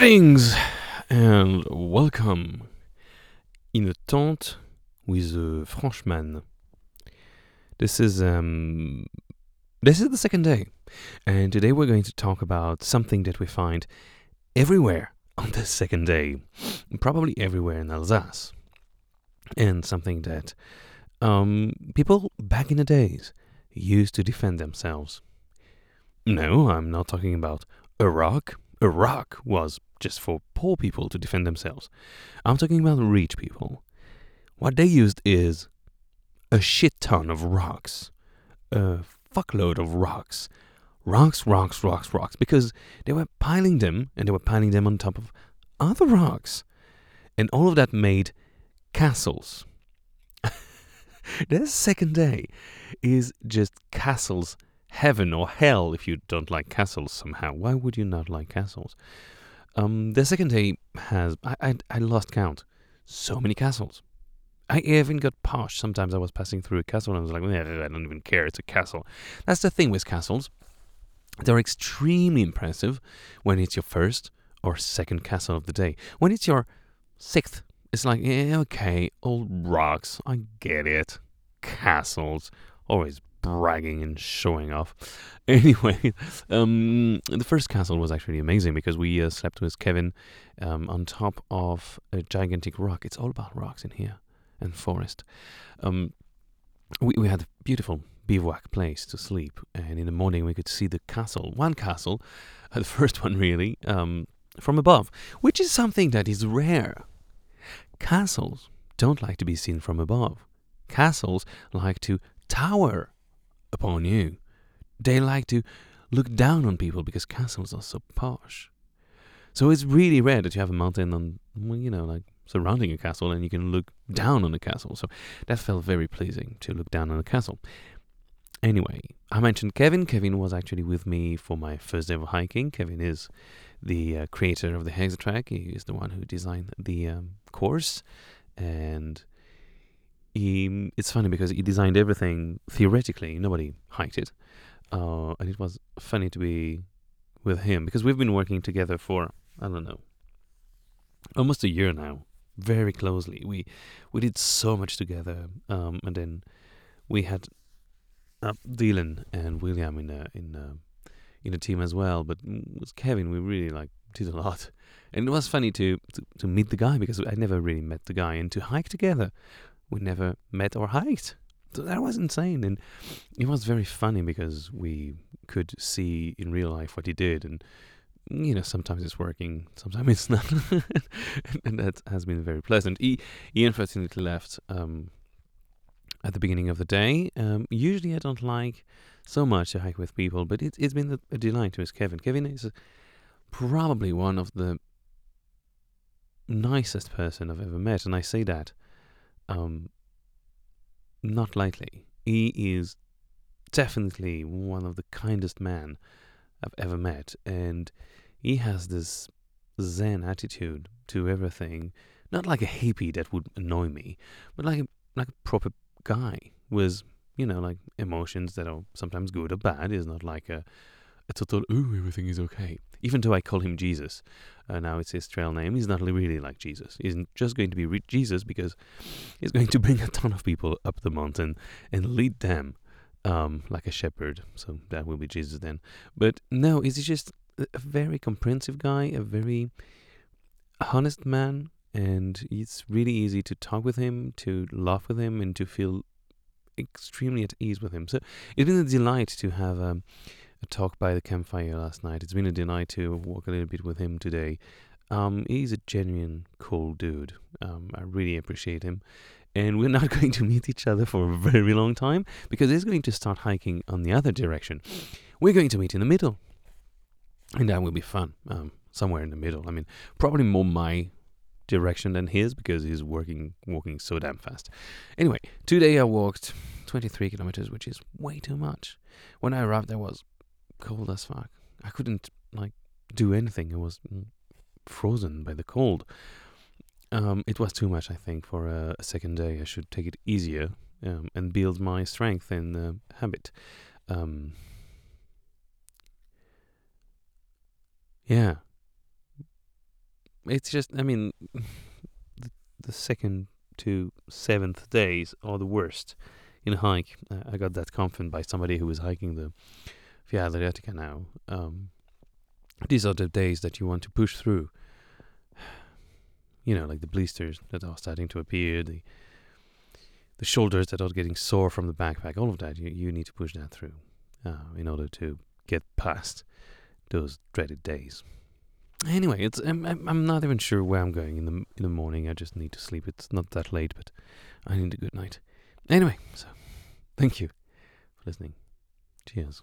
Greetings and welcome in a tent with a Frenchman. This is um this is the second day, and today we're going to talk about something that we find everywhere on the second day, probably everywhere in Alsace, and something that um people back in the days used to defend themselves. No, I'm not talking about a rock. A rock was just for poor people to defend themselves. I'm talking about rich people. What they used is a shit ton of rocks. A fuckload of rocks. Rocks, rocks, rocks, rocks. Because they were piling them and they were piling them on top of other rocks. And all of that made castles. the second day is just castles heaven or hell if you don't like castles somehow. Why would you not like castles? Um, the second day has I, I I lost count. So many castles. I even got posh. Sometimes I was passing through a castle and I was like, "Eh, I don't even care. It's a castle. That's the thing with castles. They're extremely impressive when it's your first or second castle of the day. When it's your sixth, it's like, yeah, okay, old rocks. I get it. Castles. Always bragging and showing off. Anyway, um, the first castle was actually amazing because we uh, slept with Kevin um, on top of a gigantic rock. It's all about rocks in here and forest. Um, we, we had a beautiful bivouac place to sleep, and in the morning we could see the castle, one castle, uh, the first one really, um, from above, which is something that is rare. Castles don't like to be seen from above. Castles like to tower upon you. They like to look down on people because castles are so posh. So it's really rare that you have a mountain on, well, you know, like surrounding a castle and you can look down on the castle. So that felt very pleasing to look down on a castle. Anyway, I mentioned Kevin. Kevin was actually with me for my first ever hiking. Kevin is the uh, creator of the Hexatrack. He is the one who designed the um, course, and he. It's funny because he designed everything theoretically. Nobody hiked it, uh, and it was funny to be with him because we've been working together for I don't know, almost a year now, very closely. We we did so much together, um, and then we had uh, Dylan and William in a, in a, in a team as well. But with Kevin, we really like did a lot, and it was funny to, to to meet the guy because I never really met the guy, and to hike together. We never met or hiked. So that was insane, and it was very funny because we could see in real life what he did, and you know sometimes it's working, sometimes it's not, and that has been very pleasant. He he unfortunately left um, at the beginning of the day. Um, usually I don't like so much to hike with people, but it, it's been a, a delight to us, Kevin. Kevin is probably one of the nicest person I've ever met, and I say that um, not lightly. He is definitely one of the kindest men I've ever met, and he has this zen attitude to everything. Not like a hippie that would annoy me, but like a, like a proper guy with you know like emotions that are sometimes good or bad. Is not like a a total oh everything is okay. Even though I call him Jesus, uh, now it's his trail name. He's not really like Jesus. He's just going to be re- Jesus because he's going to bring a ton of people up the mountain and lead them um, like a shepherd. So that will be Jesus then. But no, he's just a very comprehensive guy, a very honest man, and it's really easy to talk with him, to laugh with him, and to feel extremely at ease with him. So it's been a delight to have um, a talk by the campfire last night. It's been a delight to walk a little bit with him today. Um, he's a genuine cool dude. Um, I really appreciate him. And we're not going to meet each other for a very long time because he's going to start hiking on the other direction. We're going to meet in the middle. And that will be fun. Um, somewhere in the middle. I mean, probably more my direction than his because he's working walking so damn fast. Anyway, today I walked 23 kilometers, which is way too much. When I arrived, I was cold as fuck. I couldn't like do anything. I was frozen by the cold. Um, it was too much, I think, for a, a second day. I should take it easier um, and build my strength and uh, habit. Um, yeah, it's just, I mean, the, the second to seventh days are the worst in a hike. I got that confident by somebody who was hiking the Via Adriatica now. Um, these are the days that you want to push through. You know, like the blisters that are starting to appear, the the shoulders that are getting sore from the backpack, all of that, you, you need to push that through uh, in order to get past those dreaded days. Anyway, it's I'm, I'm not even sure where I'm going in the in the morning. I just need to sleep. It's not that late, but I need a good night. Anyway, so thank you for listening. Cheers.